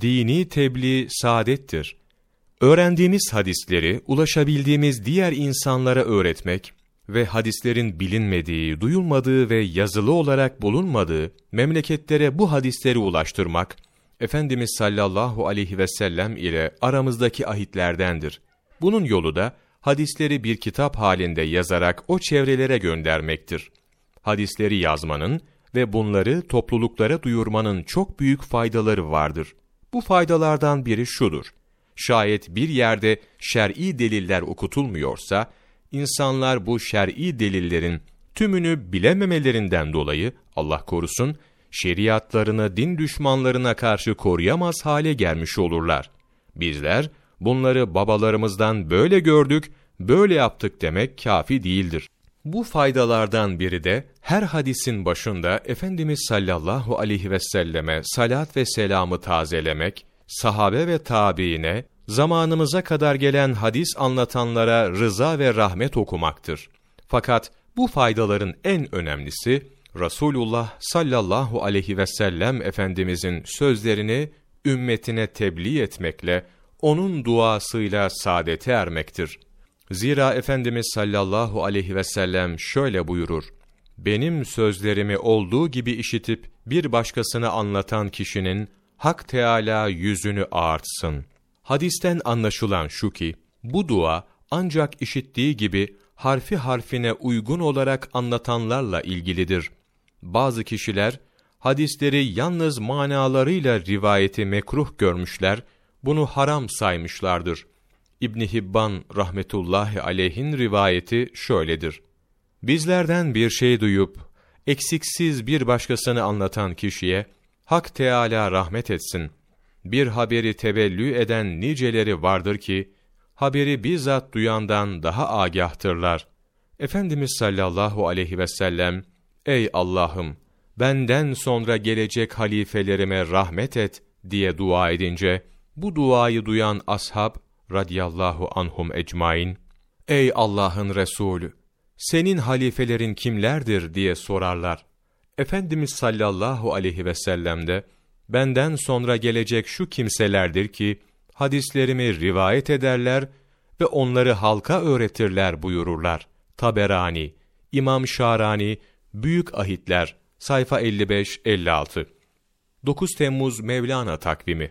dini tebliğ saadettir. Öğrendiğimiz hadisleri ulaşabildiğimiz diğer insanlara öğretmek ve hadislerin bilinmediği, duyulmadığı ve yazılı olarak bulunmadığı memleketlere bu hadisleri ulaştırmak, Efendimiz sallallahu aleyhi ve sellem ile aramızdaki ahitlerdendir. Bunun yolu da hadisleri bir kitap halinde yazarak o çevrelere göndermektir. Hadisleri yazmanın ve bunları topluluklara duyurmanın çok büyük faydaları vardır. Bu faydalardan biri şudur. Şayet bir yerde şer'i deliller okutulmuyorsa, insanlar bu şer'i delillerin tümünü bilememelerinden dolayı, Allah korusun, şeriatlarını din düşmanlarına karşı koruyamaz hale gelmiş olurlar. Bizler, bunları babalarımızdan böyle gördük, böyle yaptık demek kafi değildir. Bu faydalardan biri de her hadisin başında Efendimiz sallallahu aleyhi ve selleme salat ve selamı tazelemek, sahabe ve tabiine, zamanımıza kadar gelen hadis anlatanlara rıza ve rahmet okumaktır. Fakat bu faydaların en önemlisi, Resulullah sallallahu aleyhi ve sellem Efendimizin sözlerini ümmetine tebliğ etmekle, onun duasıyla saadete ermektir. Zira Efendimiz sallallahu aleyhi ve sellem şöyle buyurur, Benim sözlerimi olduğu gibi işitip bir başkasına anlatan kişinin Hak Teala yüzünü ağartsın. Hadisten anlaşılan şu ki, bu dua ancak işittiği gibi harfi harfine uygun olarak anlatanlarla ilgilidir. Bazı kişiler, hadisleri yalnız manalarıyla rivayeti mekruh görmüşler, bunu haram saymışlardır. İbn Hibban rahmetullahi aleyhin rivayeti şöyledir. Bizlerden bir şey duyup eksiksiz bir başkasını anlatan kişiye Hak Teala rahmet etsin. Bir haberi tevellü eden niceleri vardır ki haberi bizzat duyandan daha agahtırlar. Efendimiz sallallahu aleyhi ve sellem Ey Allah'ım benden sonra gelecek halifelerime rahmet et diye dua edince bu duayı duyan ashab radiyallahu anhum ecmain, Ey Allah'ın Resulü! Senin halifelerin kimlerdir diye sorarlar. Efendimiz sallallahu aleyhi ve sellem de, benden sonra gelecek şu kimselerdir ki, hadislerimi rivayet ederler ve onları halka öğretirler buyururlar. Taberani, İmam Şarani, Büyük Ahitler, sayfa 55-56. 9 Temmuz Mevlana takvimi